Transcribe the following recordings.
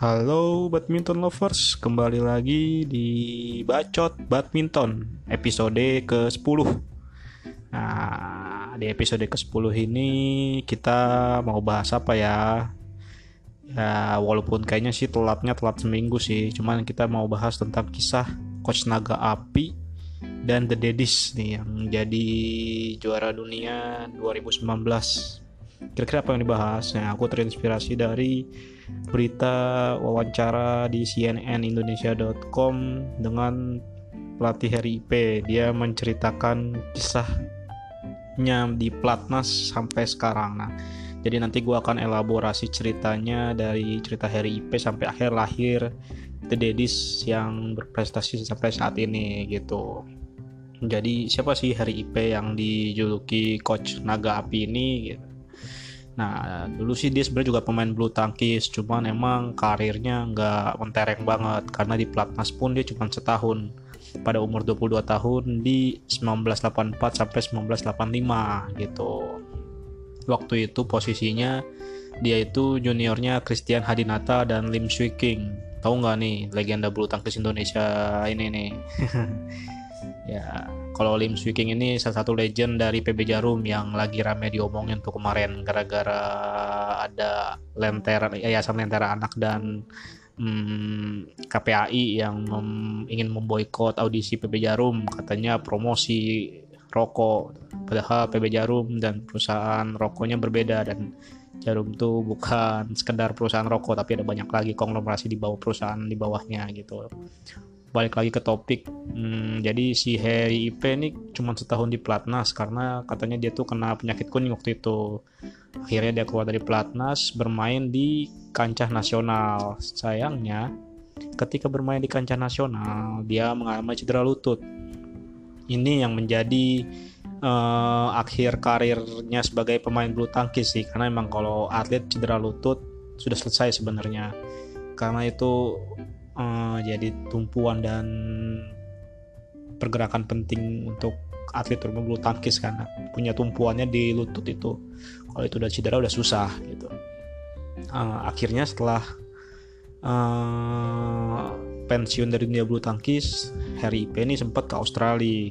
Halo badminton lovers, kembali lagi di Bacot Badminton episode ke-10 Nah, di episode ke-10 ini kita mau bahas apa ya? Ya, walaupun kayaknya sih telatnya telat seminggu sih Cuman kita mau bahas tentang kisah Coach Naga Api dan The Daddies nih yang jadi juara dunia 2019 Kira-kira apa yang dibahas? Nah, aku terinspirasi dari berita wawancara di cnnindonesia.com dengan pelatih Harry IP. Dia menceritakan kisahnya di Platnas sampai sekarang. Nah, jadi nanti gue akan elaborasi ceritanya dari cerita Harry IP sampai akhir lahir The Daddies yang berprestasi sampai saat ini gitu. Jadi siapa sih Harry IP yang dijuluki coach naga api ini gitu. Nah, dulu sih dia sebenarnya juga pemain bulu tangkis, cuman emang karirnya nggak mentereng banget karena di Platnas pun dia cuma setahun pada umur 22 tahun di 1984 sampai 1985 gitu. Waktu itu posisinya dia itu juniornya Christian Hadinata dan Lim Swee King. Tahu nggak nih legenda bulu tangkis Indonesia ini nih? ya kalau Lim Swiking ini salah satu legend dari PB Jarum yang lagi rame diomongin tuh kemarin gara-gara ada lentera yayasan lentera anak dan hmm, KPAI yang mem, ingin memboikot audisi PB Jarum. Katanya promosi rokok padahal PB Jarum dan perusahaan rokoknya berbeda dan Jarum tuh bukan sekedar perusahaan rokok tapi ada banyak lagi konglomerasi di bawah perusahaan di bawahnya gitu balik lagi ke topik. Hmm, jadi si Harry IP ini cuma setahun di Platnas karena katanya dia tuh kena penyakit kuning waktu itu. Akhirnya dia keluar dari Platnas bermain di kancah nasional. Sayangnya ketika bermain di kancah nasional dia mengalami cedera lutut. Ini yang menjadi uh, akhir karirnya sebagai pemain bulu tangkis sih karena emang kalau atlet cedera lutut sudah selesai sebenarnya. Karena itu uh, jadi tumpuan dan pergerakan penting untuk atlet terutama bulu tangkis karena punya tumpuannya di lutut itu. Kalau itu udah cedera udah susah gitu. Uh, akhirnya setelah uh, pensiun dari dunia bulu tangkis Harry Penny sempat ke Australia.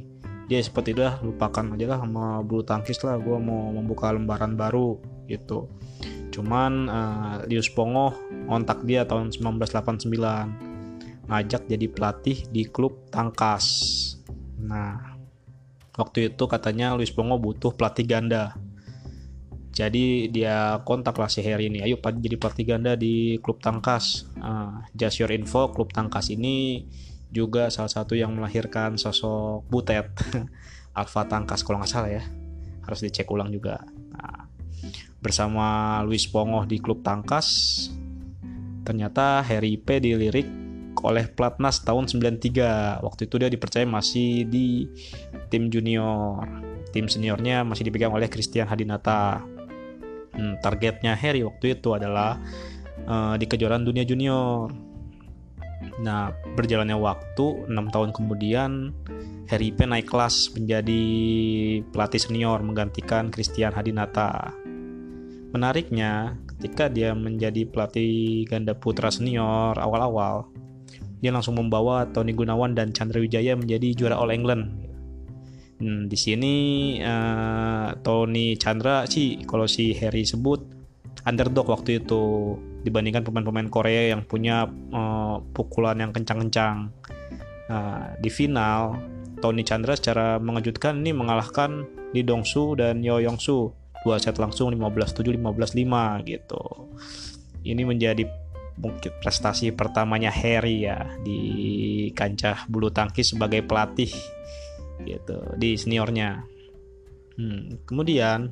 Dia seperti itu lah lupakan aja lah sama bulu tangkis lah gue mau membuka lembaran baru gitu. Cuman uh, Lius Pongo kontak dia tahun 1989 ngajak jadi pelatih di klub Tangkas. Nah, waktu itu katanya Luis Bongo butuh pelatih ganda. Jadi dia kontak lah si Harry ini, ayo jadi pelatih ganda di klub Tangkas. Uh, just your info, klub Tangkas ini juga salah satu yang melahirkan sosok Butet, Alpha Tangkas kalau nggak salah ya. Harus dicek ulang juga. Nah, bersama Luis Pongo di klub Tangkas, ternyata Harry P dilirik oleh Platnas tahun 93. Waktu itu dia dipercaya masih di tim junior. Tim seniornya masih dipegang oleh Christian Hadinata. Hmm, targetnya Harry waktu itu adalah uh, di kejuaraan dunia junior. Nah, berjalannya waktu 6 tahun kemudian Harry P naik kelas menjadi pelatih senior menggantikan Christian Hadinata. Menariknya, ketika dia menjadi pelatih ganda putra senior awal-awal, dia langsung membawa Tony Gunawan dan Chandra Wijaya menjadi juara All England. Hmm, di sini uh, Tony Chandra sih kalau si Harry sebut underdog waktu itu dibandingkan pemain-pemain Korea yang punya uh, pukulan yang kencang-kencang. Uh, di final Tony Chandra secara mengejutkan ini mengalahkan Lee Dong Su dan Yo Yong Su dua set langsung 15-7 15-5 gitu. Ini menjadi mungkin prestasi pertamanya Harry ya di kancah bulu tangkis sebagai pelatih gitu di seniornya. Hmm, kemudian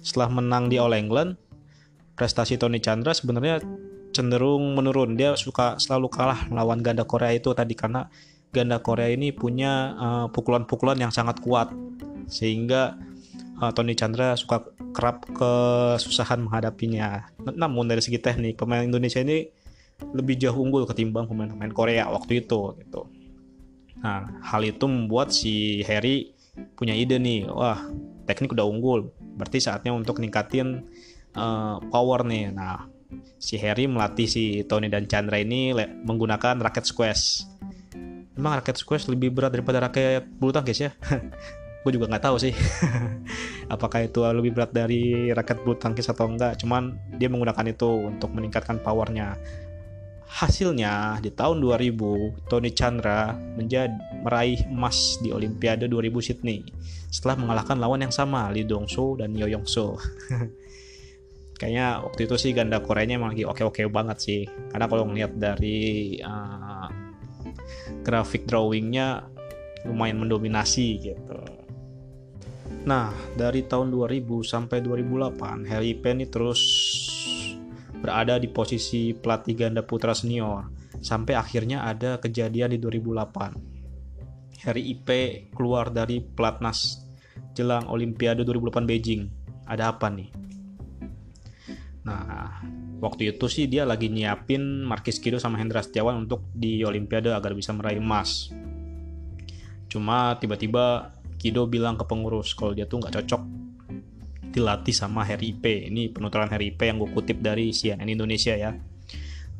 setelah menang di All England, prestasi Tony Chandra sebenarnya cenderung menurun. Dia suka selalu kalah melawan ganda Korea itu tadi karena ganda Korea ini punya uh, pukulan-pukulan uh, yang sangat kuat sehingga uh, Tony Chandra suka kerap kesusahan menghadapinya. Namun dari segi teknik pemain Indonesia ini lebih jauh unggul ketimbang pemain-pemain Korea waktu itu gitu. Nah, hal itu membuat si Harry punya ide nih, wah teknik udah unggul, berarti saatnya untuk ningkatin uh, power nih. Nah, si Harry melatih si Tony dan Chandra ini menggunakan raket squash. Emang raket squash lebih berat daripada raket bulu tangkis ya? gue juga nggak tahu sih apakah itu lebih berat dari raket bulu tangkis atau enggak cuman dia menggunakan itu untuk meningkatkan powernya hasilnya di tahun 2000 Tony Chandra menjadi meraih emas di Olimpiade 2000 Sydney setelah mengalahkan lawan yang sama Lee Dong Soo dan Yo Yong Soo. Kayaknya waktu itu sih ganda Koreanya emang lagi oke-oke banget sih. Karena kalau ngeliat dari uh, grafik drawingnya lumayan mendominasi gitu. Nah, dari tahun 2000 sampai 2008, Harry Penny terus berada di posisi pelatih ganda putra senior sampai akhirnya ada kejadian di 2008. Harry IP keluar dari pelatnas jelang Olimpiade 2008 Beijing. Ada apa nih? Nah, waktu itu sih dia lagi nyiapin Markis Kido sama Hendra Setiawan untuk di Olimpiade agar bisa meraih emas. Cuma tiba-tiba Kido bilang ke pengurus kalau dia tuh nggak cocok dilatih sama Harry IP. Ini penuturan Harry IP yang gue kutip dari CNN Indonesia ya.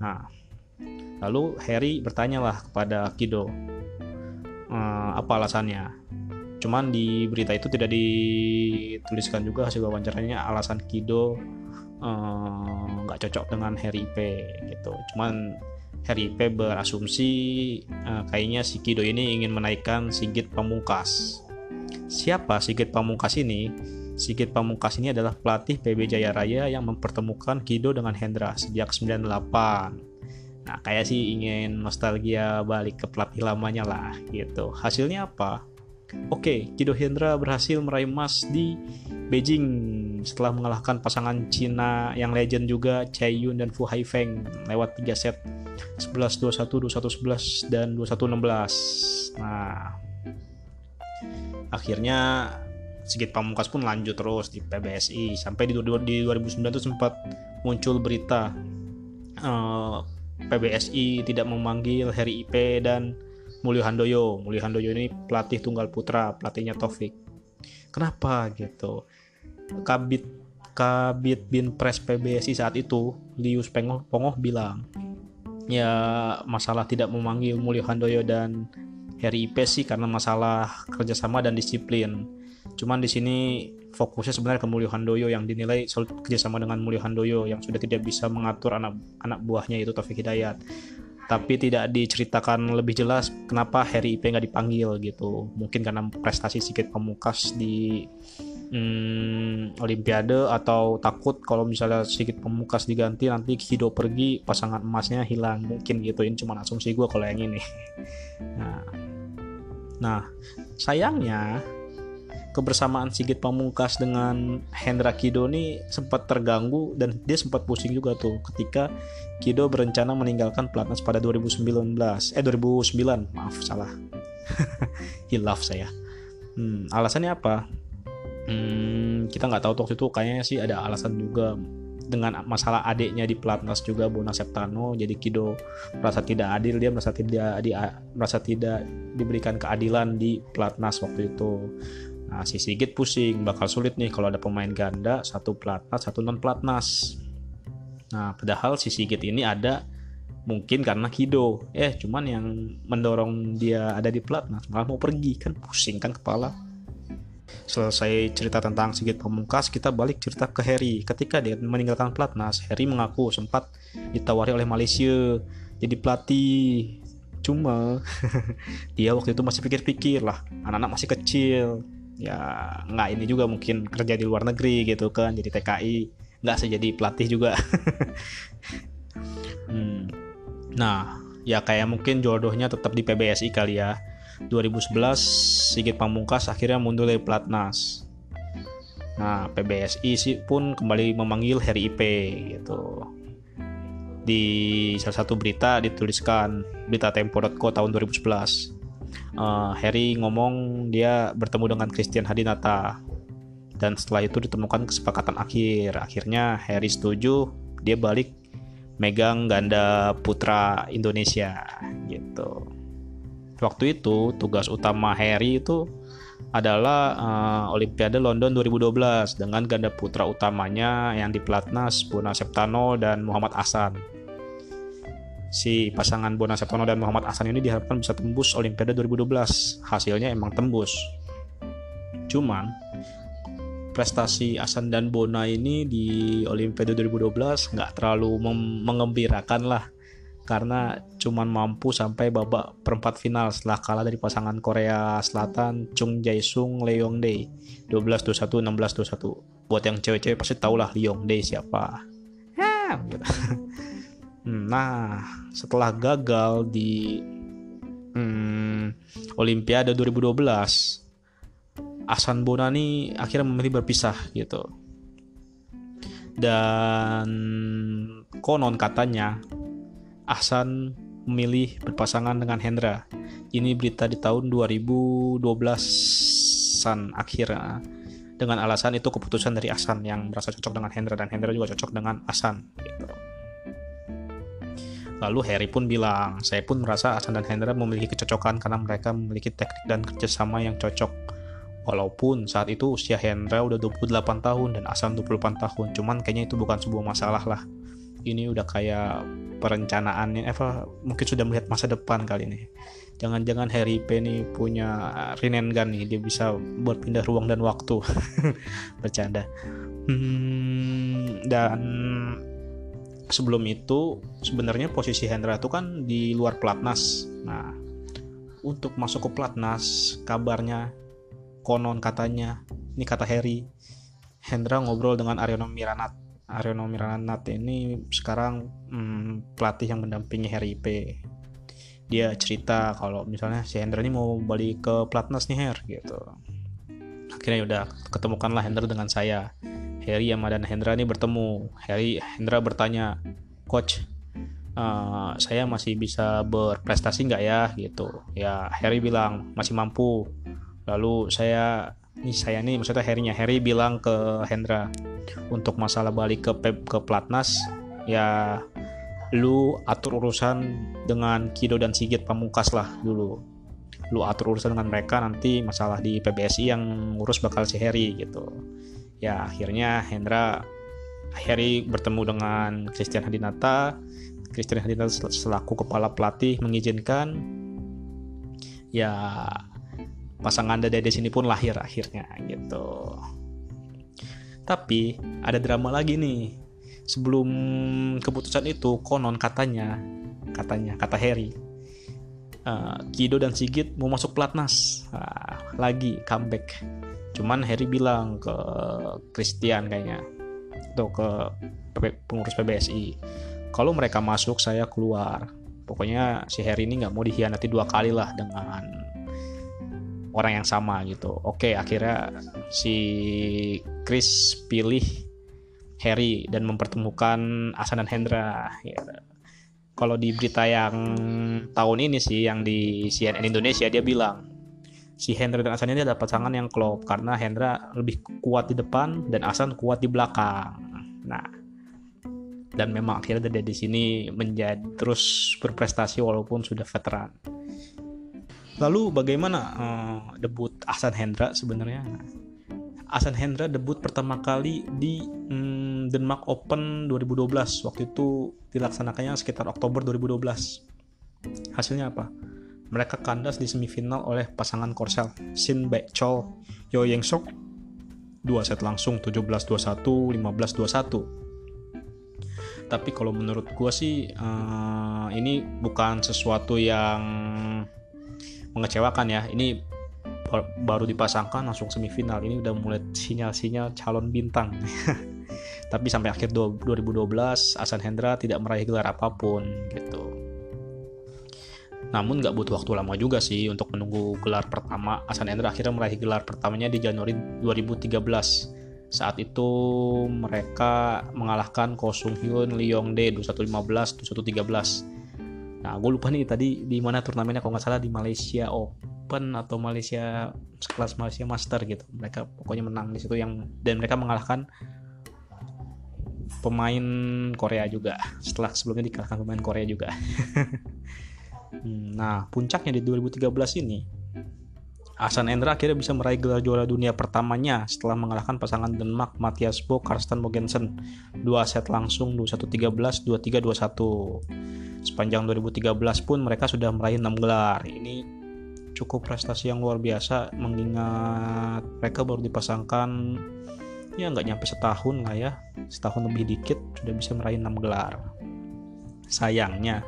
Nah, lalu Harry bertanyalah kepada Kido ehm, apa alasannya. Cuman di berita itu tidak dituliskan juga hasil wawancaranya alasan Kido ehm, nggak uh, cocok dengan Harry IP gitu. Cuman Harry IP berasumsi uh, kayaknya si Kido ini ingin menaikkan Sigit Pamungkas Siapa Sigit Pamungkas ini? Sigit Pamungkas ini adalah pelatih PB Jaya Raya yang mempertemukan Kido dengan Hendra sejak 98. Nah, kayak sih ingin nostalgia balik ke pelatih lamanya lah gitu. Hasilnya apa? Oke, Kido Hendra berhasil meraih emas di Beijing setelah mengalahkan pasangan Cina yang legend juga Chai Yun dan Fu Haifeng lewat 3 set 11-21, 21-11 dan 21-16. Nah, akhirnya Sigit Pamungkas pun lanjut terus di PBSI sampai di, di 2009 itu sempat muncul berita uh, eh, PBSI tidak memanggil Heri IP dan Mulyo Handoyo. Mulyo Handoyo ini pelatih tunggal putra, pelatihnya Taufik. Kenapa gitu? Kabit Kabit Bin Pres PBSI saat itu, Lius Pengoh Pongoh bilang, ya masalah tidak memanggil Mulyo Handoyo dan Harry IP sih karena masalah kerjasama dan disiplin. Cuman di sini fokusnya sebenarnya ke Mulyo Handoyo yang dinilai sulit kerjasama dengan Mulyo Handoyo yang sudah tidak bisa mengatur anak anak buahnya itu Taufik Hidayat. Tapi tidak diceritakan lebih jelas kenapa Harry IP nggak dipanggil gitu. Mungkin karena prestasi sedikit Pamungkas di hmm, Olimpiade atau takut kalau misalnya sedikit Pamungkas diganti nanti Kido pergi pasangan emasnya hilang mungkin gitu ini cuma asumsi gue kalau yang ini. Nah, Nah, sayangnya kebersamaan Sigit Pamungkas dengan Hendra Kido ini sempat terganggu dan dia sempat pusing juga tuh ketika Kido berencana meninggalkan pelatnas pada 2019 eh 2009 maaf salah. Hilaf saya. Hmm, alasannya apa? Hmm, kita nggak tahu waktu itu. Kayaknya sih ada alasan juga dengan masalah adiknya di pelatnas juga Bona Septano. Jadi Kido merasa tidak adil dia merasa tidak di, merasa tidak diberikan keadilan di pelatnas waktu itu nah si Sigit pusing bakal sulit nih kalau ada pemain ganda satu pelatnas satu non pelatnas nah padahal si Sigit ini ada mungkin karena Kido eh cuman yang mendorong dia ada di pelatnas malah mau pergi kan pusing kan kepala Selesai cerita tentang Sigit Pamungkas, kita balik cerita ke Harry. Ketika dia meninggalkan pelatnas, Harry mengaku sempat ditawari oleh Malaysia jadi pelatih. Cuma dia waktu itu masih pikir-pikir lah, anak-anak masih kecil. Ya nggak ini juga mungkin kerja di luar negeri gitu kan, jadi TKI nggak sejadi pelatih juga. hmm. Nah, ya kayak mungkin jodohnya tetap di PBSI kali ya 2011 Sigit Pamungkas akhirnya mundur dari pelatnas. Nah, PBSI sih pun kembali memanggil Harry IP gitu. Di salah satu berita dituliskan berita tempo.co tahun 2011. Uh, Harry ngomong dia bertemu dengan Christian Hadinata dan setelah itu ditemukan kesepakatan akhir. Akhirnya Harry setuju dia balik megang ganda putra Indonesia gitu waktu itu tugas utama Harry itu adalah uh, Olimpiade London 2012 dengan ganda putra utamanya yang di pelatnas Bona Septano dan Muhammad Hasan. Si pasangan Bona Septano dan Muhammad Hasan ini diharapkan bisa tembus Olimpiade 2012. Hasilnya emang tembus. Cuman prestasi Hasan dan Bona ini di Olimpiade 2012 nggak terlalu mengembirakan lah. Karena cuman mampu sampai babak perempat final setelah kalah dari pasangan Korea Selatan Chung Jae-sung Lee Yong-dae 12-21 16-21 buat yang cewek-cewek pasti tau lah Lee Yong-dae siapa nah setelah gagal di hmm, Olimpiade 2012 Asan Bonani akhirnya memilih berpisah gitu dan konon katanya Ahsan memilih berpasangan dengan Hendra. Ini berita di tahun 2012-an akhir dengan alasan itu keputusan dari Ahsan yang merasa cocok dengan Hendra dan Hendra juga cocok dengan Ahsan gitu. Lalu Harry pun bilang, saya pun merasa Ahsan dan Hendra memiliki kecocokan karena mereka memiliki teknik dan kerjasama yang cocok. Walaupun saat itu usia Hendra udah 28 tahun dan Ahsan 28 tahun, cuman kayaknya itu bukan sebuah masalah lah. Ini udah kayak perencanaannya Eva mungkin sudah melihat masa depan kali ini jangan-jangan Harry P ini punya Rinengan nih dia bisa berpindah ruang dan waktu bercanda hmm, dan sebelum itu sebenarnya posisi Hendra itu kan di luar pelatnas nah untuk masuk ke pelatnas kabarnya konon katanya ini kata Harry Hendra ngobrol dengan Aryono Miranat Aryono Miranat ini sekarang hmm, pelatih yang mendampingi Harry P. Dia cerita kalau misalnya si Hendra ini mau balik ke Platnas nih Her gitu. Akhirnya udah ketemukanlah Hendra dengan saya. Harry Yama dan Hendra ini bertemu. Harry Hendra bertanya, Coach, uh, saya masih bisa berprestasi nggak ya gitu. Ya Harry bilang masih mampu. Lalu saya ini saya nih maksudnya Harry-nya Harry bilang ke Hendra untuk masalah balik ke Pep ke Platnas ya lu atur urusan dengan Kido dan Sigit Pamungkas lah dulu lu atur urusan dengan mereka nanti masalah di PBSI yang ngurus bakal si Harry gitu ya akhirnya Hendra Harry bertemu dengan Christian Hadinata Christian Hadinata selaku kepala pelatih mengizinkan ya pasangan dede sini pun lahir akhirnya gitu tapi ada drama lagi nih. Sebelum keputusan itu, konon katanya, katanya, kata Harry, uh, Kido dan Sigit mau masuk pelatnas. Uh, lagi comeback. Cuman Harry bilang ke Christian kayaknya, atau ke pengurus PBSI, kalau mereka masuk saya keluar. Pokoknya si Harry ini nggak mau dihianati dua kali lah dengan orang yang sama gitu. Oke, akhirnya si Chris pilih Harry dan mempertemukan Asan dan Hendra. Ya. Kalau di berita yang tahun ini sih yang di CNN Indonesia dia bilang si Hendra dan Asan ini ada pasangan yang klop karena Hendra lebih kuat di depan dan Asan kuat di belakang. Nah, dan memang akhirnya dia di sini menjadi terus berprestasi walaupun sudah veteran. Lalu bagaimana uh, debut Ahsan Hendra sebenarnya? Ahsan Hendra debut pertama kali di um, Denmark Open 2012. Waktu itu dilaksanakannya sekitar Oktober 2012. Hasilnya apa? Mereka kandas di semifinal oleh pasangan Korsel Shin Baek Chol Yo Yeng Sok. Dua set langsung 17-21, 15-21. Tapi kalau menurut gue sih uh, ini bukan sesuatu yang mengecewakan ya ini baru dipasangkan langsung semifinal ini udah mulai sinyal-sinyal calon bintang tapi sampai akhir 2012 Asan Hendra tidak meraih gelar apa pun gitu namun nggak butuh waktu lama juga sih untuk menunggu gelar pertama Asan Hendra akhirnya meraih gelar pertamanya di Januari 2013 saat itu mereka mengalahkan Ko Sung Hyun, Lee Yong Dae 2115, 2113 Nah, gue lupa nih tadi di mana turnamennya kalau nggak salah di Malaysia Open atau Malaysia sekelas Malaysia Master gitu. Mereka pokoknya menang di situ yang dan mereka mengalahkan pemain Korea juga. Setelah sebelumnya dikalahkan pemain Korea juga. Hmm, nah, puncaknya di 2013 ini Ahsan Endra akhirnya bisa meraih gelar juara dunia pertamanya setelah mengalahkan pasangan Denmark Mathias Bo Karsten Mogensen dua set langsung 21-13, 23-21. Sepanjang 2013 pun mereka sudah meraih 6 gelar. Ini cukup prestasi yang luar biasa mengingat mereka baru dipasangkan ya nggak nyampe setahun lah ya setahun lebih dikit sudah bisa meraih 6 gelar sayangnya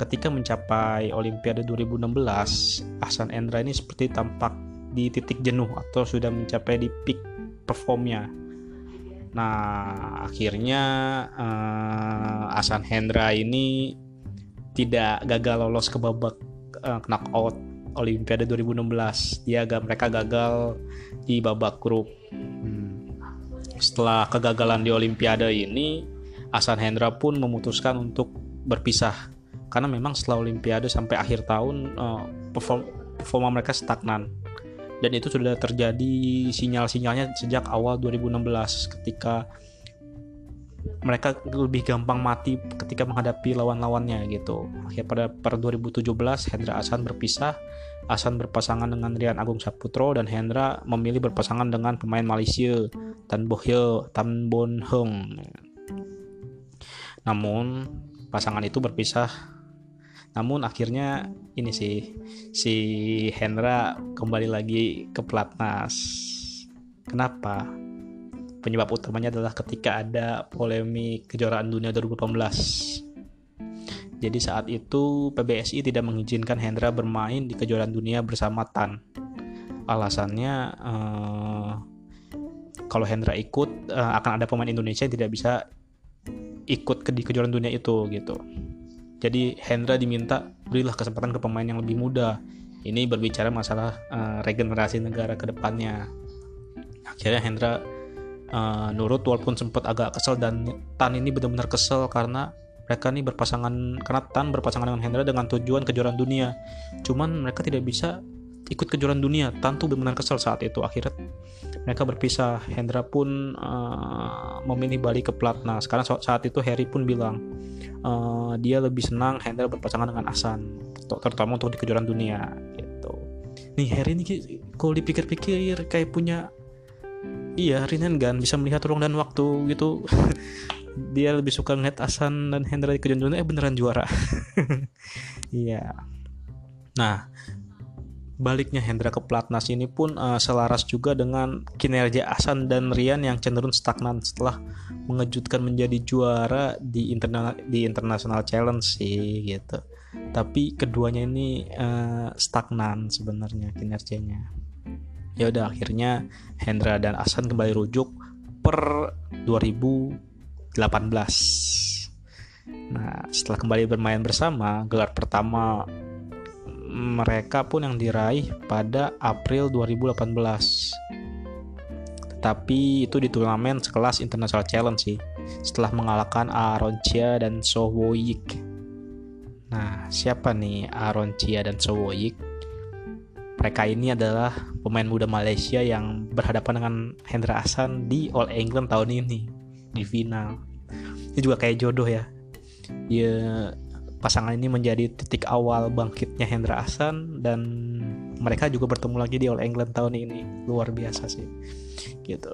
ketika mencapai Olimpiade 2016, Ahsan Endra ini seperti tampak di titik jenuh atau sudah mencapai di peak performnya. Nah, akhirnya uh, Ahsan Hendra ini tidak gagal lolos ke babak uh, knockout Olimpiade 2016. Dia mereka gagal di babak grup. Hmm. Setelah kegagalan di Olimpiade ini, Ahsan Hendra pun memutuskan untuk berpisah karena memang setelah Olimpiade sampai akhir tahun uh, perform, performa mereka stagnan dan itu sudah terjadi sinyal-sinyalnya sejak awal 2016 ketika mereka lebih gampang mati ketika menghadapi lawan-lawannya gitu. Akhirnya pada per 2017 Hendra Asan berpisah, Asan berpasangan dengan Rian Agung Saputro dan Hendra memilih berpasangan dengan pemain Malaysia Tan Bohye Tan Bon Hung. Namun pasangan itu berpisah namun akhirnya ini sih si Hendra kembali lagi ke pelatnas kenapa? Penyebab utamanya adalah ketika ada polemik kejuaraan dunia 2018 jadi saat itu PBSI tidak mengizinkan Hendra bermain di kejuaraan dunia bersama Tan. Alasannya uh, kalau Hendra ikut uh, akan ada pemain Indonesia yang tidak bisa ikut ke di kejuaraan dunia itu gitu jadi Hendra diminta berilah kesempatan ke pemain yang lebih muda. Ini berbicara masalah uh, regenerasi negara ke depannya. Akhirnya Hendra uh, nurut walaupun sempat agak kesel dan Tan ini benar-benar kesel karena mereka nih berpasangan karena Tan berpasangan dengan Hendra dengan tujuan kejuaraan dunia. Cuman mereka tidak bisa ikut kejuaraan dunia. Tan tuh benar-benar kesel saat itu. Akhirnya mereka berpisah. Hendra pun uh, memilih balik ke pelatnas karena saat itu Harry pun bilang uh, dia lebih senang Hendra berpasangan dengan Asan terutama untuk di kejuaraan dunia gitu nih Harry ini kalau dipikir-pikir kayak punya iya Rinengan bisa melihat ruang dan waktu gitu dia lebih suka ngeliat Asan dan Hendra di kejuaraan dunia eh beneran juara iya nah baliknya Hendra ke Platnas ini pun uh, selaras juga dengan kinerja Asan dan Rian yang cenderung stagnan setelah mengejutkan menjadi juara di internal di international challenge sih gitu. Tapi keduanya ini uh, stagnan sebenarnya kinerjanya. Ya udah akhirnya Hendra dan Asan kembali rujuk per 2018. Nah, setelah kembali bermain bersama, gelar pertama mereka pun yang diraih pada April 2018 tetapi itu di turnamen sekelas International Challenge sih setelah mengalahkan Aaron Chia dan Sowoyik nah siapa nih Aaron Chia dan Sowoyik mereka ini adalah pemain muda Malaysia yang berhadapan dengan Hendra Ahsan di All England tahun ini di final. Ini juga kayak jodoh ya. Ya pasangan ini menjadi titik awal bangkitnya Hendra Ahsan dan mereka juga bertemu lagi di All England tahun ini. Luar biasa sih. Gitu.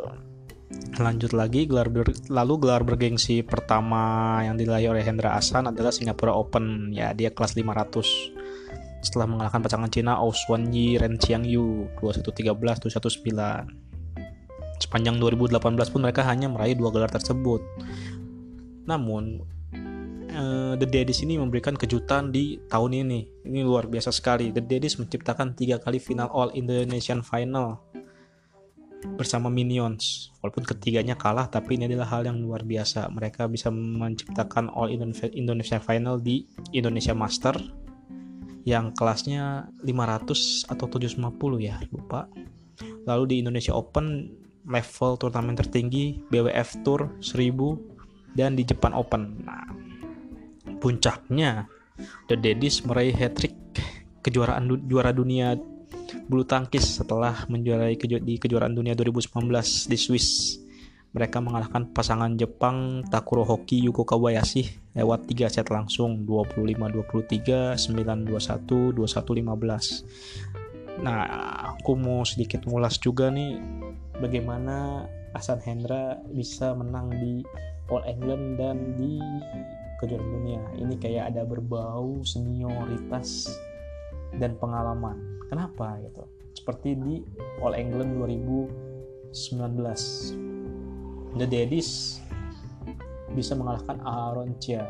Lanjut lagi gelar ber, lalu gelar bergengsi pertama yang diraih oleh Hendra Ahsan adalah Singapura Open. Ya dia kelas 500 setelah mengalahkan pasangan Cina Oh Swan Yi Ren Xiang Yu 2113 2109 sepanjang 2018 pun mereka hanya meraih dua gelar tersebut. Namun uh, The Daddies ini memberikan kejutan di tahun ini. Ini luar biasa sekali. The Daddies menciptakan tiga kali final All Indonesian Final bersama Minions. Walaupun ketiganya kalah, tapi ini adalah hal yang luar biasa. Mereka bisa menciptakan All Indonesia Final di Indonesia Master yang kelasnya 500 atau 750 ya, lupa. Lalu di Indonesia Open level turnamen tertinggi BWF Tour 1000 dan di Jepang Open. Nah, Puncaknya, The Daddies meraih hat-trick kejuaraan du juara dunia bulu tangkis setelah menjuarai keju di kejuaraan dunia 2019 di Swiss. Mereka mengalahkan pasangan Jepang Takuro Hoki Yuko Kawayashi lewat 3 set langsung 25-23, 9-21, 21-15. nah aku mau sedikit ngulas juga nih bagaimana Hasan Hendra bisa menang di All England dan di kejuaraan dunia. Ini kayak ada berbau senioritas dan pengalaman. Kenapa gitu? Seperti di All England 2019 The Daddies bisa mengalahkan Aaron Chia.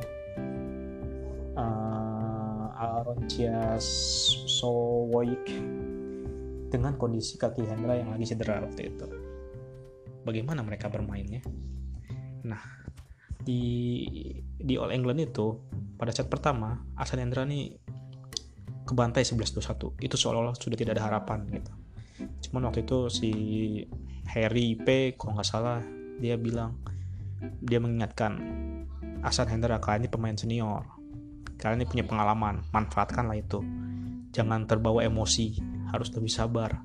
Uh, Aaron Chia Sowoik dengan kondisi kaki Hendra yang lagi cedera waktu itu. Bagaimana mereka bermainnya? Nah di di All England itu pada set pertama Asan Hendra nih kebantai 11-21 itu seolah-olah sudah tidak ada harapan gitu. Cuman waktu itu si Harry P kalau nggak salah dia bilang dia mengingatkan Asan Hendra kalian ini pemain senior. Kalian ini punya pengalaman manfaatkanlah itu. Jangan terbawa emosi harus lebih sabar.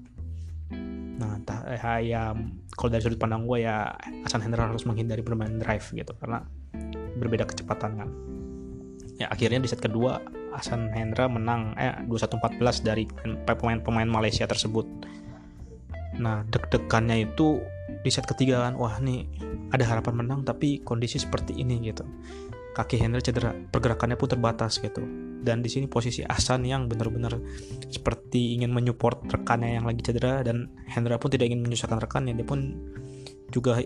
Nah eh, ya kalau dari sudut pandang gue ya Asan Hendra harus menghindari bermain drive gitu karena berbeda kecepatan kan. Ya akhirnya di set kedua Hasan Hendra menang eh 21-14 dari pemain-pemain Malaysia tersebut. Nah deg-degannya itu di set ketiga kan wah nih ada harapan menang tapi kondisi seperti ini gitu. Kaki Hendra cedera pergerakannya pun terbatas gitu dan di sini posisi Hasan yang benar-benar seperti ingin menyupport rekannya yang lagi cedera dan Hendra pun tidak ingin menyusahkan rekannya. Dia pun juga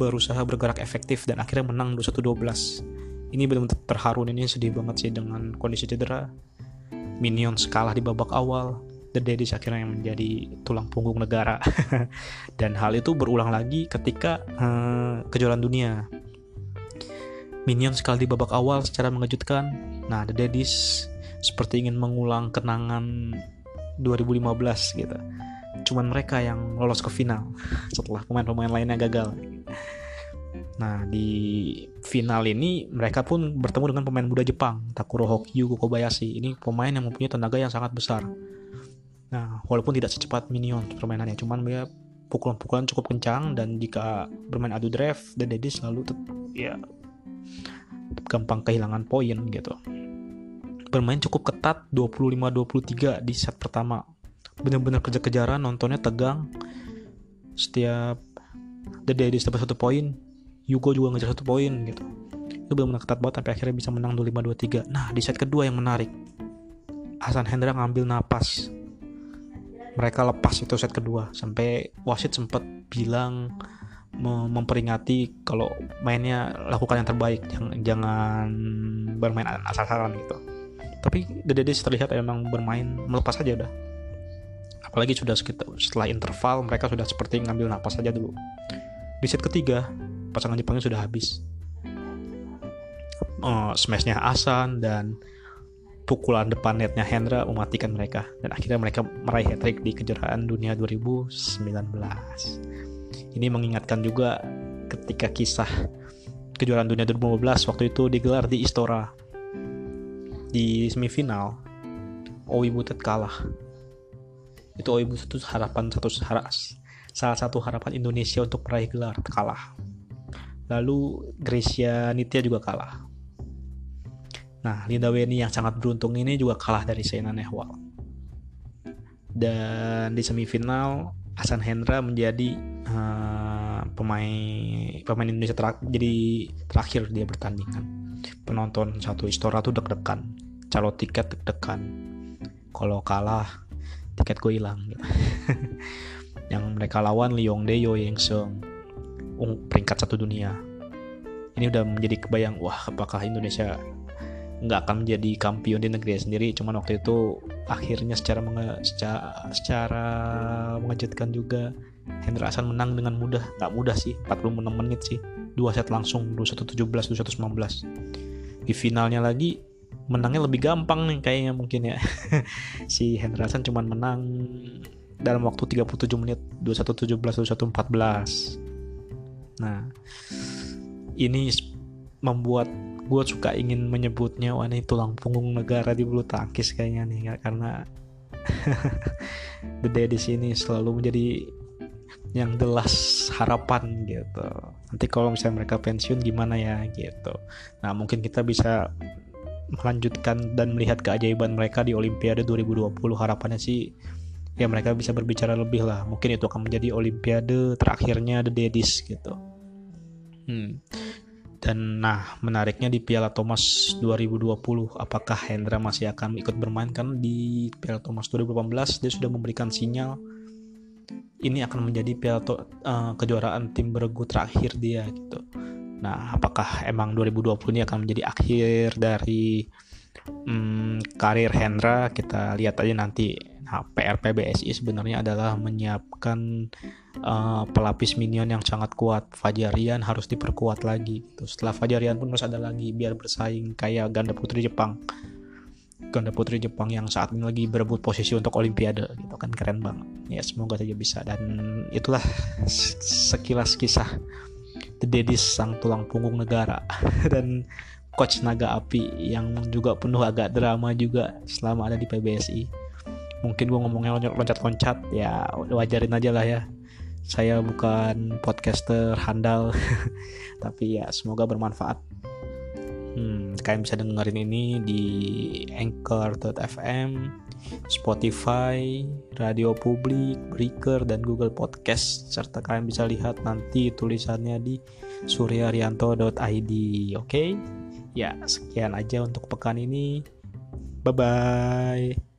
berusaha bergerak efektif dan akhirnya menang 21-12 ini benar-benar terharu ini sedih banget sih dengan kondisi cedera. Minions kalah di babak awal The Daddies akhirnya yang menjadi tulang punggung negara. Dan hal itu berulang lagi ketika uh, kejuaraan dunia Minions kalah di babak awal secara mengejutkan nah The Daddies seperti ingin mengulang kenangan 2015 gitu cuman mereka yang lolos ke final setelah pemain-pemain lainnya gagal. Nah, di final ini mereka pun bertemu dengan pemain muda Jepang, Takuro Hokyu Kobayashi. Ini pemain yang mempunyai tenaga yang sangat besar. Nah, walaupun tidak secepat Minion permainannya, cuman dia pukulan-pukulan cukup kencang dan jika bermain adu drive, dan Daddy selalu ya gampang kehilangan poin gitu. Bermain cukup ketat 25-23 di set pertama. Bener-bener kejar-kejaran nontonnya tegang. Setiap dari setiap satu poin Yugo juga ngejar satu poin gitu. Itu benar-benar ketat banget sampai akhirnya bisa menang 25-23 nah di set kedua yang menarik Hasan Hendra ngambil napas. Mereka lepas itu set kedua sampai wasit sempat bilang memperingati kalau mainnya lakukan yang terbaik jangan, jangan bermain asal-asalan gitu. Tapi Daddies terlihat emang bermain melepas aja udah. Apalagi sudah sekitar setelah interval mereka sudah seperti ngambil napas saja dulu. Di set ketiga pasangan Jepangnya sudah habis. Uh, smashnya Asan dan pukulan depan netnya Hendra mematikan mereka. Dan akhirnya mereka meraih hat trick di kejuaraan dunia 2019 ini mengingatkan juga ketika kisah kejuaraan dunia 2015 waktu itu digelar di Istora di semifinal. Owi Butet kalah. Itu Oibu itu harapan satu salah satu harapan Indonesia untuk meraih gelar kalah. Lalu Gracia Nitya juga kalah. Nah Linda Weni yang sangat beruntung ini juga kalah dari Sena Nehwal. Dan di semifinal Hasan Hendra menjadi uh, pemain pemain Indonesia terak, jadi terakhir dia bertandingan. Penonton satu istora tuh deg-degan calo tiket deg-degan. Kalau kalah tiket gue hilang. Yang mereka lawan Leong Deyo yang Sung. Peringkat satu dunia. Ini udah menjadi kebayang wah apakah Indonesia nggak akan menjadi kampion di negeri sendiri? Cuman waktu itu akhirnya secara menge, secara, secara mengejutkan juga Hendra Hasan menang dengan mudah. Nggak mudah sih 46 menit sih. Dua set langsung 21-17 21-19 di finalnya lagi menangnya lebih gampang nih kayaknya mungkin ya. Si Henderson cuma menang dalam waktu 37 menit 21-17 21-14 nah ini membuat gue suka ingin menyebutnya wah ini tulang punggung negara di bulu tangkis kayaknya nih karena The di sini selalu menjadi yang jelas harapan gitu. Nanti kalau misalnya mereka pensiun gimana ya gitu. Nah mungkin kita bisa melanjutkan dan melihat keajaiban mereka di Olimpiade 2020 harapannya sih ya mereka bisa berbicara lebih lah. Mungkin itu akan menjadi olimpiade terakhirnya The Daddies gitu. Hmm. Dan nah menariknya di Piala Thomas 2020 apakah Hendra masih akan ikut bermain kan di Piala Thomas 2018 dia sudah memberikan sinyal ini akan menjadi piala uh, kejuaraan tim bergu terakhir dia gitu. Nah, apakah emang 2020 ini akan menjadi akhir dari um, karir Hendra? Kita lihat aja nanti. Nah, PR PBSI sebenarnya adalah menyiapkan uh, pelapis minion yang sangat kuat. Fajarian harus diperkuat lagi. Gitu. Setelah Fajarian pun harus ada lagi biar bersaing kayak ganda putri Jepang ganda putri Jepang yang saat ini lagi berebut posisi untuk Olimpiade gitu kan keren banget ya semoga saja bisa dan itulah sekilas kisah The Daddies sang tulang punggung negara dan coach naga api yang juga penuh agak drama juga selama ada di PBSI mungkin gue ngomongnya loncat-loncat ya wajarin aja lah ya saya bukan podcaster handal tapi ya semoga bermanfaat Hmm, kalian bisa dengerin ini di Anchor.fm, Spotify, Radio Publik, Breaker, dan Google Podcast. Serta kalian bisa lihat nanti tulisannya di suryarianto.id. Oke, okay? ya sekian aja untuk pekan ini. Bye bye.